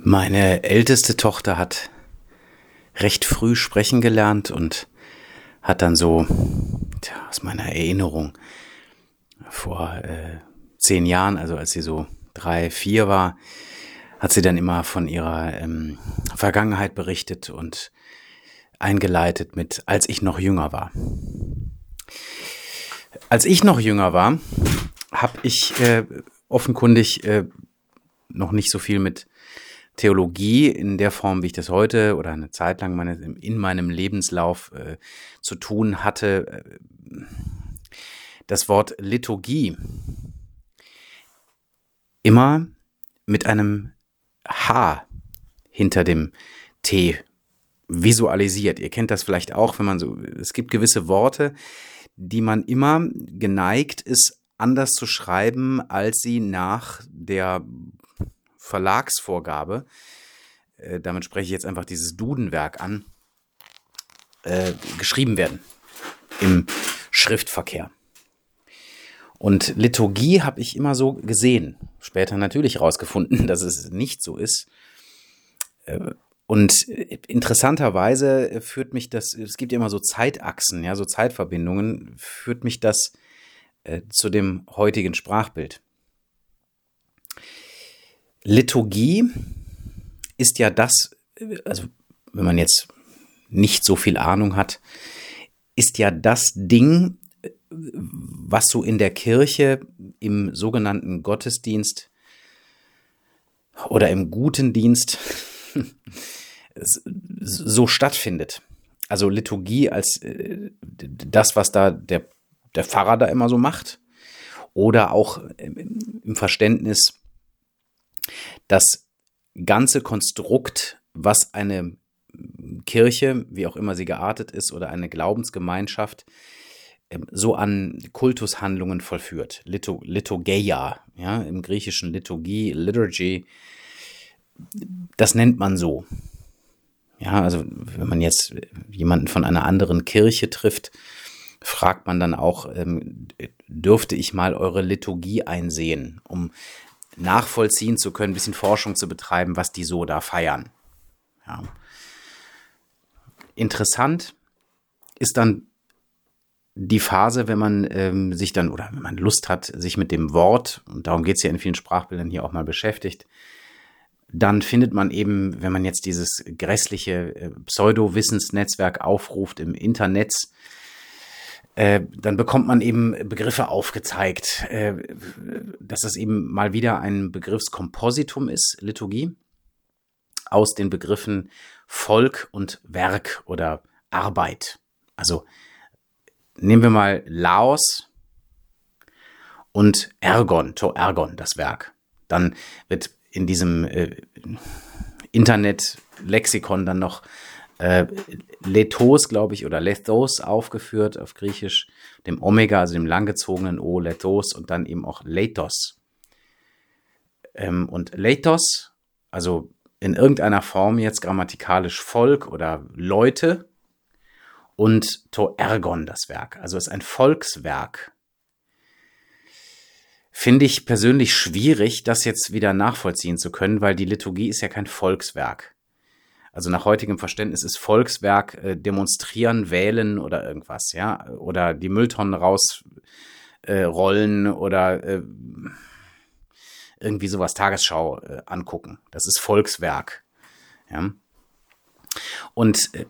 Meine älteste Tochter hat recht früh sprechen gelernt und hat dann so, tja, aus meiner Erinnerung, vor äh, zehn Jahren, also als sie so drei, vier war, hat sie dann immer von ihrer ähm, Vergangenheit berichtet und eingeleitet mit, als ich noch jünger war. Als ich noch jünger war, habe ich äh, offenkundig äh, noch nicht so viel mit Theologie in der Form, wie ich das heute oder eine Zeit lang meine, in meinem Lebenslauf äh, zu tun hatte, äh, das Wort Liturgie immer mit einem H hinter dem T visualisiert. Ihr kennt das vielleicht auch, wenn man so, es gibt gewisse Worte, die man immer geneigt ist, anders zu schreiben, als sie nach der Verlagsvorgabe, äh, damit spreche ich jetzt einfach dieses Dudenwerk an, äh, geschrieben werden im Schriftverkehr. Und Liturgie habe ich immer so gesehen. Später natürlich herausgefunden, dass es nicht so ist. Äh, und interessanterweise führt mich das, es gibt ja immer so Zeitachsen, ja, so Zeitverbindungen, führt mich das äh, zu dem heutigen Sprachbild. Liturgie ist ja das, also wenn man jetzt nicht so viel Ahnung hat, ist ja das Ding, was so in der Kirche im sogenannten Gottesdienst oder im guten Dienst so stattfindet. Also Liturgie als äh, das, was da der, der Pfarrer da immer so macht. Oder auch im Verständnis das ganze Konstrukt, was eine Kirche, wie auch immer sie geartet ist, oder eine Glaubensgemeinschaft ähm, so an Kultushandlungen vollführt. Lito, Liturgeia, ja, im griechischen Liturgie, Liturgy, das nennt man so. Ja, also wenn man jetzt jemanden von einer anderen Kirche trifft, fragt man dann auch, ähm, dürfte ich mal eure Liturgie einsehen, um nachvollziehen zu können, ein bisschen Forschung zu betreiben, was die so da feiern. Ja. Interessant ist dann die Phase, wenn man ähm, sich dann oder wenn man Lust hat, sich mit dem Wort, und darum geht es ja in vielen Sprachbildern hier auch mal beschäftigt, dann findet man eben, wenn man jetzt dieses grässliche äh, Pseudo-Wissensnetzwerk aufruft im Internet, äh, dann bekommt man eben Begriffe aufgezeigt, äh, dass das eben mal wieder ein Begriffskompositum ist, Liturgie, aus den Begriffen Volk und Werk oder Arbeit. Also nehmen wir mal Laos und Ergon, to Ergon, das Werk. Dann wird in diesem äh, Internet-Lexikon dann noch äh, Lethos, glaube ich, oder Lethos aufgeführt auf Griechisch, dem Omega, also dem langgezogenen O, Lethos und dann eben auch Lethos. Ähm, und Lethos, also in irgendeiner Form jetzt grammatikalisch Volk oder Leute und To Ergon das Werk, also ist ein Volkswerk. Finde ich persönlich schwierig, das jetzt wieder nachvollziehen zu können, weil die Liturgie ist ja kein Volkswerk. Also nach heutigem Verständnis ist Volkswerk äh, demonstrieren, wählen oder irgendwas, ja, oder die Mülltonnen rausrollen äh, oder äh, irgendwie sowas Tagesschau äh, angucken. Das ist Volkswerk, ja. Und äh,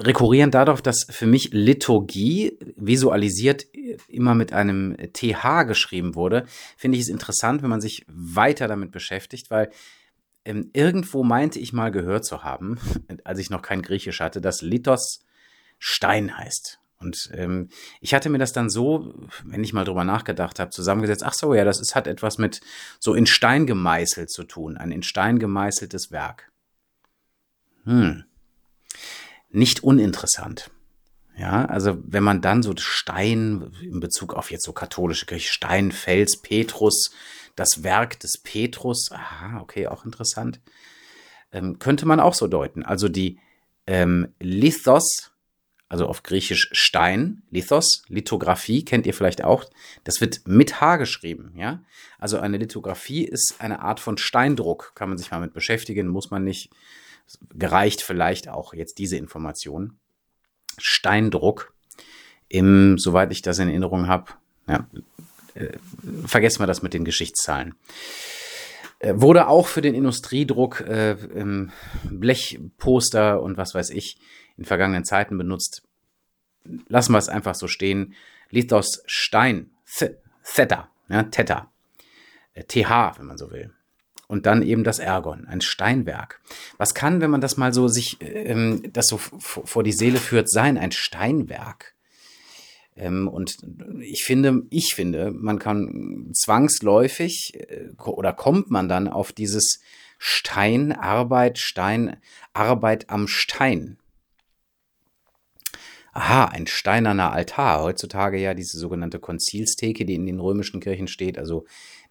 rekurrieren darauf, dass für mich Liturgie visualisiert immer mit einem TH geschrieben wurde, finde ich es interessant, wenn man sich weiter damit beschäftigt, weil ähm, irgendwo meinte ich mal gehört zu haben, als ich noch kein Griechisch hatte, dass Lithos Stein heißt. Und ähm, ich hatte mir das dann so, wenn ich mal drüber nachgedacht habe, zusammengesetzt, ach so, ja, das ist, hat etwas mit so in Stein gemeißelt zu tun, ein in Stein gemeißeltes Werk. Hm. Nicht uninteressant. Ja, also wenn man dann so Stein in Bezug auf jetzt so katholische Kirche, Stein, Fels, Petrus, das Werk des Petrus, aha, okay, auch interessant, ähm, könnte man auch so deuten. Also die ähm, Lithos, also auf Griechisch Stein, Lithos, Lithografie kennt ihr vielleicht auch. Das wird mit H geschrieben, ja. Also eine Lithografie ist eine Art von Steindruck, kann man sich mal mit beschäftigen, muss man nicht. Gereicht vielleicht auch jetzt diese Information. Steindruck im, soweit ich das in Erinnerung habe, ja, äh, vergessen wir das mit den Geschichtszahlen. Äh, wurde auch für den Industriedruck äh, Blechposter und was weiß ich in vergangenen Zeiten benutzt. Lassen wir es einfach so stehen. Lithos Stein, Theta, ja, Theta, TH, wenn man so will. Und dann eben das Ergon, ein Steinwerk. Was kann, wenn man das mal so sich, ähm, das so vor die Seele führt, sein, ein Steinwerk? Ähm, und ich finde, ich finde, man kann zwangsläufig äh, oder kommt man dann auf dieses Steinarbeit, Steinarbeit am Stein. Aha, ein steinerner Altar. Heutzutage ja diese sogenannte Konzilstheke, die in den römischen Kirchen steht, also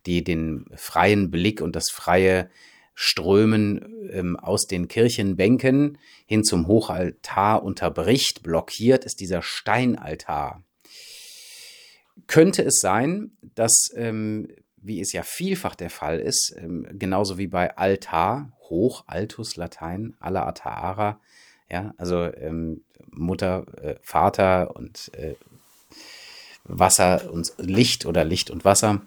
die den freien Blick und das freie Strömen ähm, aus den Kirchenbänken hin zum Hochaltar unterbricht, blockiert, ist dieser Steinaltar. Könnte es sein, dass, ähm, wie es ja vielfach der Fall ist, ähm, genauso wie bei Altar, Hoch, Altus, Latein, alla Ataara, ja, also ähm, Mutter, äh, Vater und äh, Wasser und Licht oder Licht und Wasser,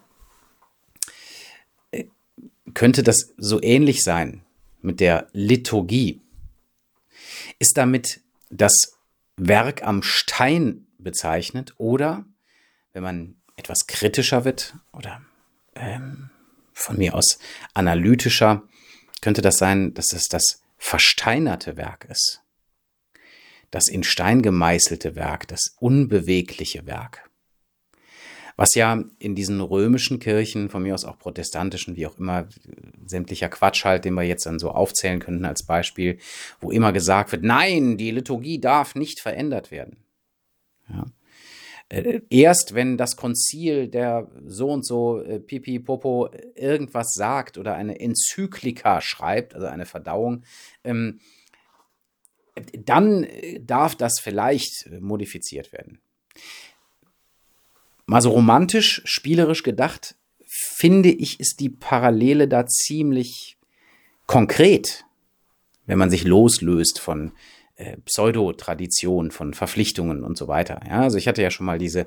könnte das so ähnlich sein mit der Liturgie. Ist damit das Werk am Stein bezeichnet oder wenn man etwas kritischer wird oder ähm, von mir aus analytischer, könnte das sein, dass es das versteinerte Werk ist. Das in Stein gemeißelte Werk, das unbewegliche Werk. Was ja in diesen römischen Kirchen, von mir aus auch protestantischen, wie auch immer, sämtlicher Quatsch halt, den wir jetzt dann so aufzählen könnten als Beispiel, wo immer gesagt wird, nein, die Liturgie darf nicht verändert werden. Ja. Äh, erst wenn das Konzil der so und so äh, Pipi Popo irgendwas sagt oder eine Enzyklika schreibt, also eine Verdauung, ähm, dann äh, darf das vielleicht modifiziert werden. Mal so romantisch, spielerisch gedacht, finde ich, ist die Parallele da ziemlich konkret, wenn man sich loslöst von äh, Pseudotradition von Verpflichtungen und so weiter. Ja, also ich hatte ja schon mal diese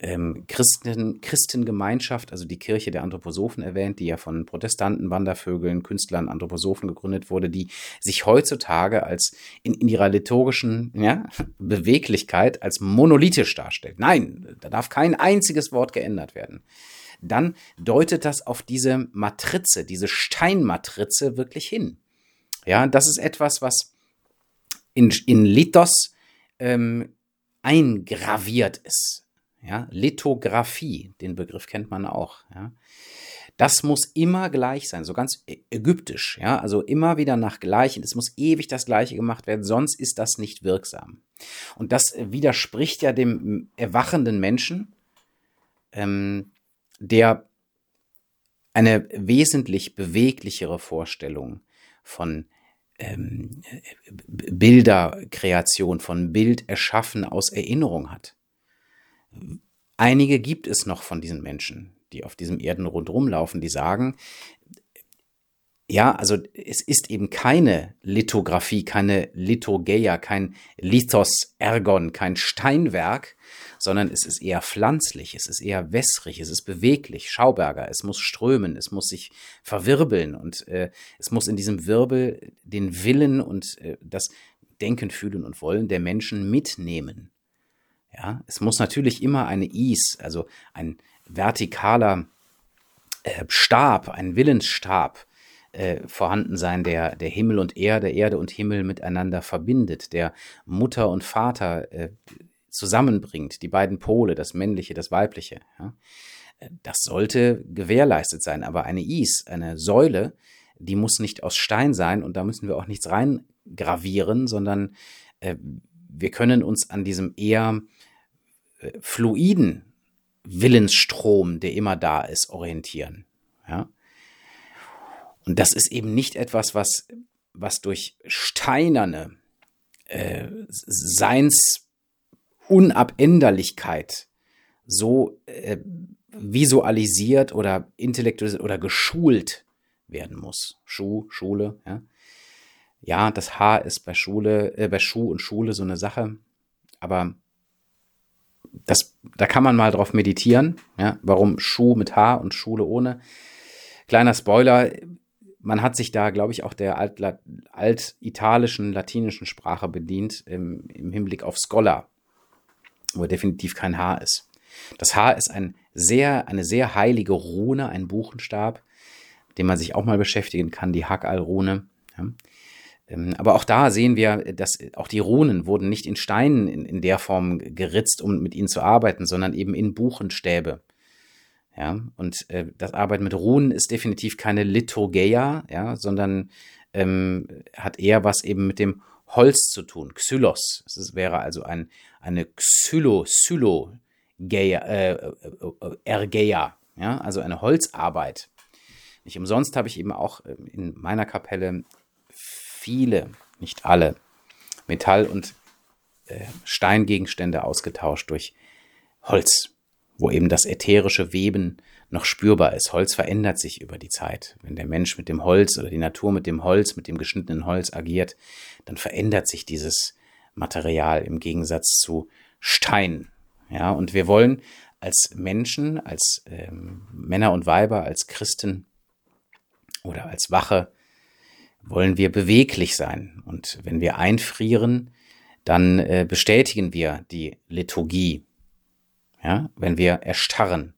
ähm, Christen, Christengemeinschaft, also die Kirche der Anthroposophen erwähnt, die ja von Protestanten, Wandervögeln, Künstlern, Anthroposophen gegründet wurde, die sich heutzutage als in, in ihrer liturgischen ja, Beweglichkeit als monolithisch darstellt. Nein, da darf kein einziges Wort geändert werden. Dann deutet das auf diese Matrize, diese Steinmatrize wirklich hin. Ja, das ist etwas, was in, in Lithos ähm, eingraviert ist. Ja, Lithografie, den Begriff kennt man auch. Ja. Das muss immer gleich sein, so ganz ägyptisch, ja, also immer wieder nach Gleichen. Es muss ewig das Gleiche gemacht werden, sonst ist das nicht wirksam. Und das widerspricht ja dem erwachenden Menschen, ähm, der eine wesentlich beweglichere Vorstellung von ähm, Bilderkreation, von Bild erschaffen aus Erinnerung hat. Einige gibt es noch von diesen Menschen, die auf diesem Erdenrund rumlaufen, die sagen, ja, also es ist eben keine Lithografie, keine Lithogeia, kein Lithos Ergon, kein Steinwerk, sondern es ist eher pflanzlich, es ist eher wässrig, es ist beweglich, Schauberger, es muss strömen, es muss sich verwirbeln und äh, es muss in diesem Wirbel den Willen und äh, das Denken, Fühlen und Wollen der Menschen mitnehmen. Ja, es muss natürlich immer eine Is, also ein vertikaler äh, Stab, ein Willensstab, äh, vorhanden sein, der, der Himmel und Erde, Erde und Himmel miteinander verbindet, der Mutter und Vater äh, zusammenbringt, die beiden Pole, das männliche, das weibliche. Ja. Äh, das sollte gewährleistet sein, aber eine Is, eine Säule, die muss nicht aus Stein sein und da müssen wir auch nichts reingravieren, sondern äh, wir können uns an diesem eher äh, fluiden Willensstrom, der immer da ist, orientieren. Ja? Und das ist eben nicht etwas, was, was durch steinerne äh, Seins, Unabänderlichkeit so äh, visualisiert oder intellektualisiert oder geschult werden muss. Schuh, Schule, ja. Ja, das H ist bei Schule, äh, bei Schuh und Schule so eine Sache, aber das, da kann man mal drauf meditieren, ja, warum Schuh mit H und Schule ohne. Kleiner Spoiler, man hat sich da, glaube ich, auch der altitalischen, alt latinischen Sprache bedient im, im Hinblick auf Scholar, wo definitiv kein H ist. Das H ist ein sehr, eine sehr heilige Rune, ein Buchenstab, dem man sich auch mal beschäftigen kann, die Hakal-Rune. Ja. Ähm, aber auch da sehen wir, dass auch die Runen wurden nicht in Steinen in, in der Form geritzt, um mit ihnen zu arbeiten, sondern eben in Buchenstäbe. Ja, und äh, das Arbeiten mit Runen ist definitiv keine Liturgeia, ja, sondern ähm, hat eher was eben mit dem Holz zu tun. Xylos. Es wäre also ein, eine Xylo, Xylo, Geia, äh, äh, äh, Ergeia, ja, also eine Holzarbeit. Nicht umsonst habe ich eben auch ähm, in meiner Kapelle viele, nicht alle, Metall- und äh, Steingegenstände ausgetauscht durch Holz wo eben das ätherische Weben noch spürbar ist. Holz verändert sich über die Zeit. Wenn der Mensch mit dem Holz oder die Natur mit dem Holz, mit dem geschnittenen Holz agiert, dann verändert sich dieses Material im Gegensatz zu Stein. Ja, und wir wollen als Menschen, als ähm, Männer und Weiber, als Christen oder als Wache, wollen wir beweglich sein. Und wenn wir einfrieren, dann äh, bestätigen wir die Liturgie, ja, wenn wir erstarren.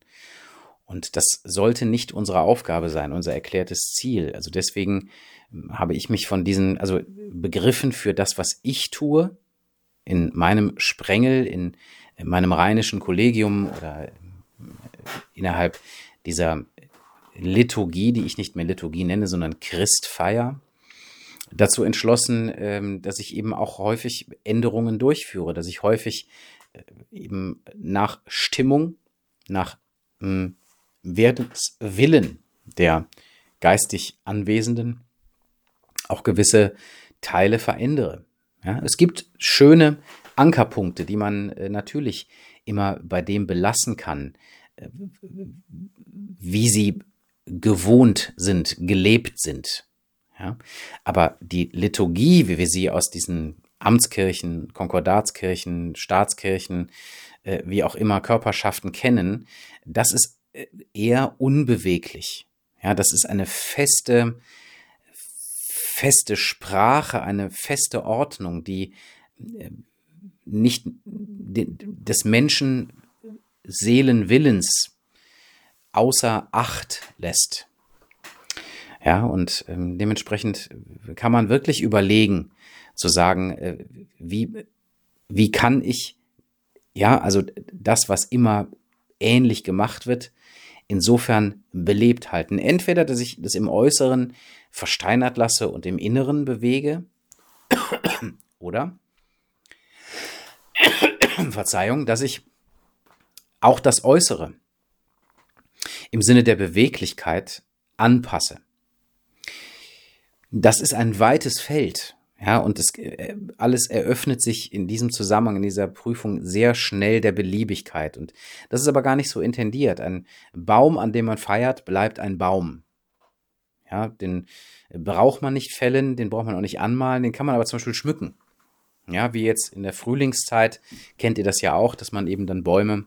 Und das sollte nicht unsere Aufgabe sein, unser erklärtes Ziel. Also deswegen hm, habe ich mich von diesen, also Begriffen für das, was ich tue, in meinem Sprengel, in, in meinem rheinischen Kollegium oder hm, innerhalb dieser Liturgie, die ich nicht mehr Liturgie nenne, sondern Christfeier, dazu entschlossen, ähm, dass ich eben auch häufig Änderungen durchführe, dass ich häufig eben nach Stimmung, nach hm, Werdenswillen der geistig Anwesenden auch gewisse Teile verändere. Ja, es gibt schöne Ankerpunkte, die man äh, natürlich immer bei dem belassen kann, äh, wie sie gewohnt sind, gelebt sind. Ja, aber die Liturgie, wie wir sie aus diesen Amtskirchen, Konkordatskirchen, Staatskirchen, äh, wie auch immer Körperschaften kennen, das ist äh, eher unbeweglich. Ja, das ist eine feste, feste Sprache, eine feste Ordnung, die äh, nicht des Menschen Seelenwillens außer Acht lässt. Ja, und ähm, dementsprechend kann man wirklich überlegen, zu sagen, äh, wie, wie kann ich, ja, also das, was immer ähnlich gemacht wird, insofern belebt halten. Entweder, dass ich das im Äußeren versteinert lasse und im Inneren bewege, oder, Verzeihung, dass ich auch das Äußere im Sinne der Beweglichkeit anpasse. Das ist ein weites Feld. Ja, und das äh, alles eröffnet sich in diesem Zusammenhang, in dieser Prüfung sehr schnell der Beliebigkeit. Und das ist aber gar nicht so intendiert. Ein Baum, an dem man feiert, bleibt ein Baum. Ja, den braucht man nicht fällen, den braucht man auch nicht anmalen, den kann man aber zum Beispiel schmücken. Ja, wie jetzt in der Frühlingszeit kennt ihr das ja auch, dass man eben dann Bäume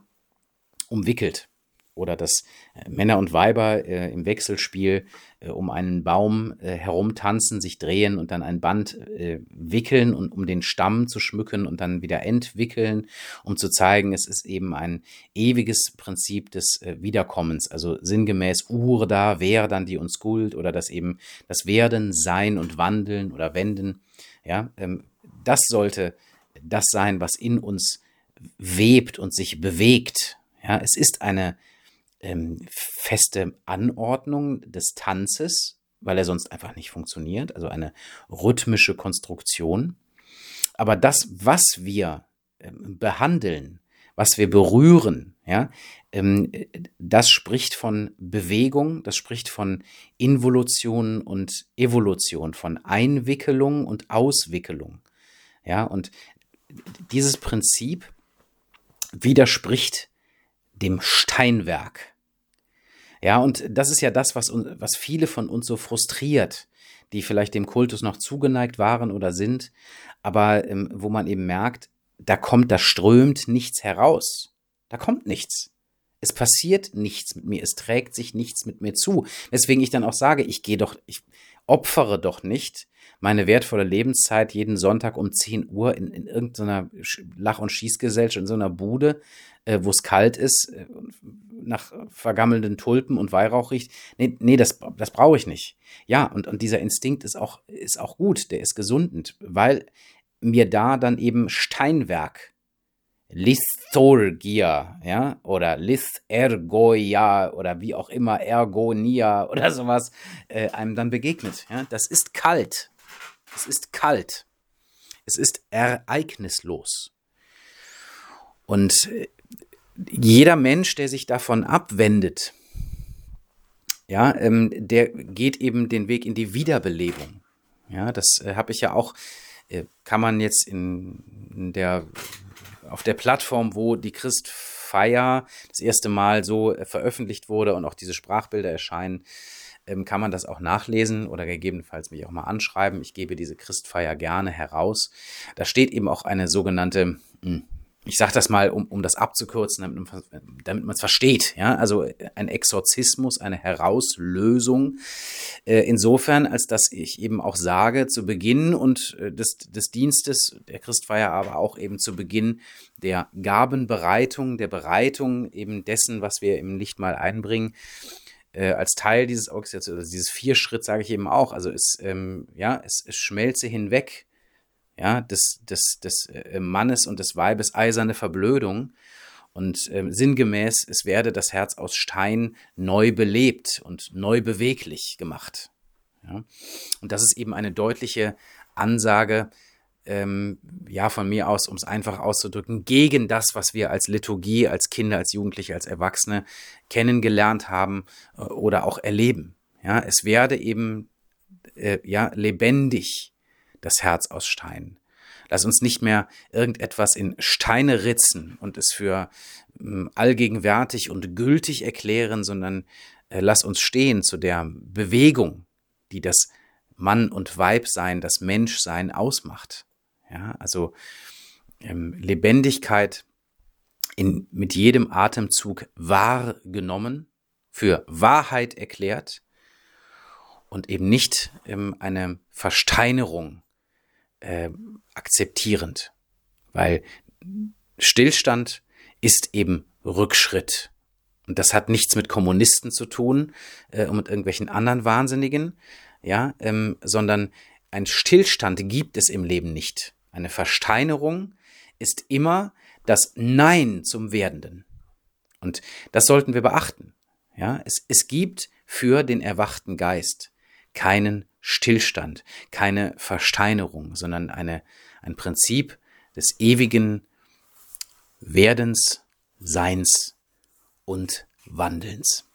umwickelt oder dass äh, Männer und Weiber äh, im Wechselspiel äh, um einen Baum äh, herumtanzen, sich drehen und dann ein Band äh, wickeln und um den Stamm zu schmücken und dann wieder entwickeln, um zu zeigen, es ist eben ein ewiges Prinzip des äh, Wiederkommens, also sinngemäß Urda, wer dann die uns Guld oder das eben das Werden, Sein und Wandeln oder Wenden, ja, ähm, das sollte das sein, was in uns webt und sich bewegt. Ja, es ist eine ähm, feste Anordnung des Tanzes, weil er sonst einfach nicht funktioniert, also eine rhythmische Konstruktion. Aber das, was wir ähm, behandeln, was wir berühren, ja, ähm, das spricht von Bewegung, das spricht von Involution und Evolution, von Einwickelung und Auswickelung. Ja, und dieses Prinzip widerspricht dem Steinwerk. Ja, und das ist ja das, was, was viele von uns so frustriert, die vielleicht dem Kultus noch zugeneigt waren oder sind, aber ähm, wo man eben merkt, da kommt, da strömt nichts heraus. Da kommt nichts. Es passiert nichts mit mir, es trägt sich nichts mit mir zu. Weswegen ich dann auch sage, ich gehe doch, ich opfere doch nicht meine wertvolle Lebenszeit jeden Sonntag um 10 Uhr in, in irgendeiner Lach- und Schießgesellschaft, in so einer Bude, äh, wo es kalt ist, äh, nach vergammelnden Tulpen und Weihrauch riecht. Nee, nee das, das brauche ich nicht. Ja, und, und dieser Instinkt ist auch, ist auch gut, der ist gesundend, weil mir da dann eben Steinwerk Lithorgia, ja, oder Lithergoia oder wie auch immer, Ergonia oder sowas, äh, einem dann begegnet. Ja? Das ist kalt. Es ist kalt. Es ist ereignislos. Und äh, jeder Mensch, der sich davon abwendet, ja, ähm, der geht eben den Weg in die Wiederbelebung. Ja, das äh, habe ich ja auch, äh, kann man jetzt in, in der auf der Plattform, wo die Christfeier das erste Mal so äh, veröffentlicht wurde und auch diese Sprachbilder erscheinen, ähm, kann man das auch nachlesen oder gegebenenfalls mich auch mal anschreiben. Ich gebe diese Christfeier gerne heraus. Da steht eben auch eine sogenannte hm, ich sage das mal, um, um das abzukürzen, damit man es versteht. Ja? Also ein Exorzismus, eine Herauslösung. Äh, insofern, als dass ich eben auch sage, zu Beginn und äh, des, des Dienstes der Christfeier, aber auch eben zu Beginn der Gabenbereitung, der Bereitung eben dessen, was wir im Licht mal einbringen, äh, als Teil dieses also dieses Vierschritt sage ich eben auch. Also es, ähm, ja, es, es schmelze hinweg ja, des, des, des äh, Mannes und des Weibes eiserne Verblödung. Und äh, sinngemäß, es werde das Herz aus Stein neu belebt und neu beweglich gemacht. Ja? Und das ist eben eine deutliche Ansage, ähm, ja, von mir aus, um es einfach auszudrücken, gegen das, was wir als Liturgie, als Kinder, als Jugendliche, als Erwachsene kennengelernt haben äh, oder auch erleben. Ja, es werde eben äh, ja lebendig das Herz aus Stein. Lass uns nicht mehr irgendetwas in Steine ritzen und es für ähm, allgegenwärtig und gültig erklären, sondern äh, lass uns stehen zu der Bewegung, die das Mann und Weibsein, das Menschsein ausmacht. Ja, also ähm, Lebendigkeit in, mit jedem Atemzug wahrgenommen, für Wahrheit erklärt und eben nicht ähm, eine Versteinerung äh, akzeptierend, weil Stillstand ist eben Rückschritt. Und das hat nichts mit Kommunisten zu tun äh, und mit irgendwelchen anderen Wahnsinnigen, ja, ähm, sondern ein Stillstand gibt es im Leben nicht. Eine Versteinerung ist immer das Nein zum Werdenden. Und das sollten wir beachten. Ja, es, es gibt für den erwachten Geist keinen Stillstand, keine Versteinerung, sondern eine, ein Prinzip des ewigen Werdens, Seins und Wandelns.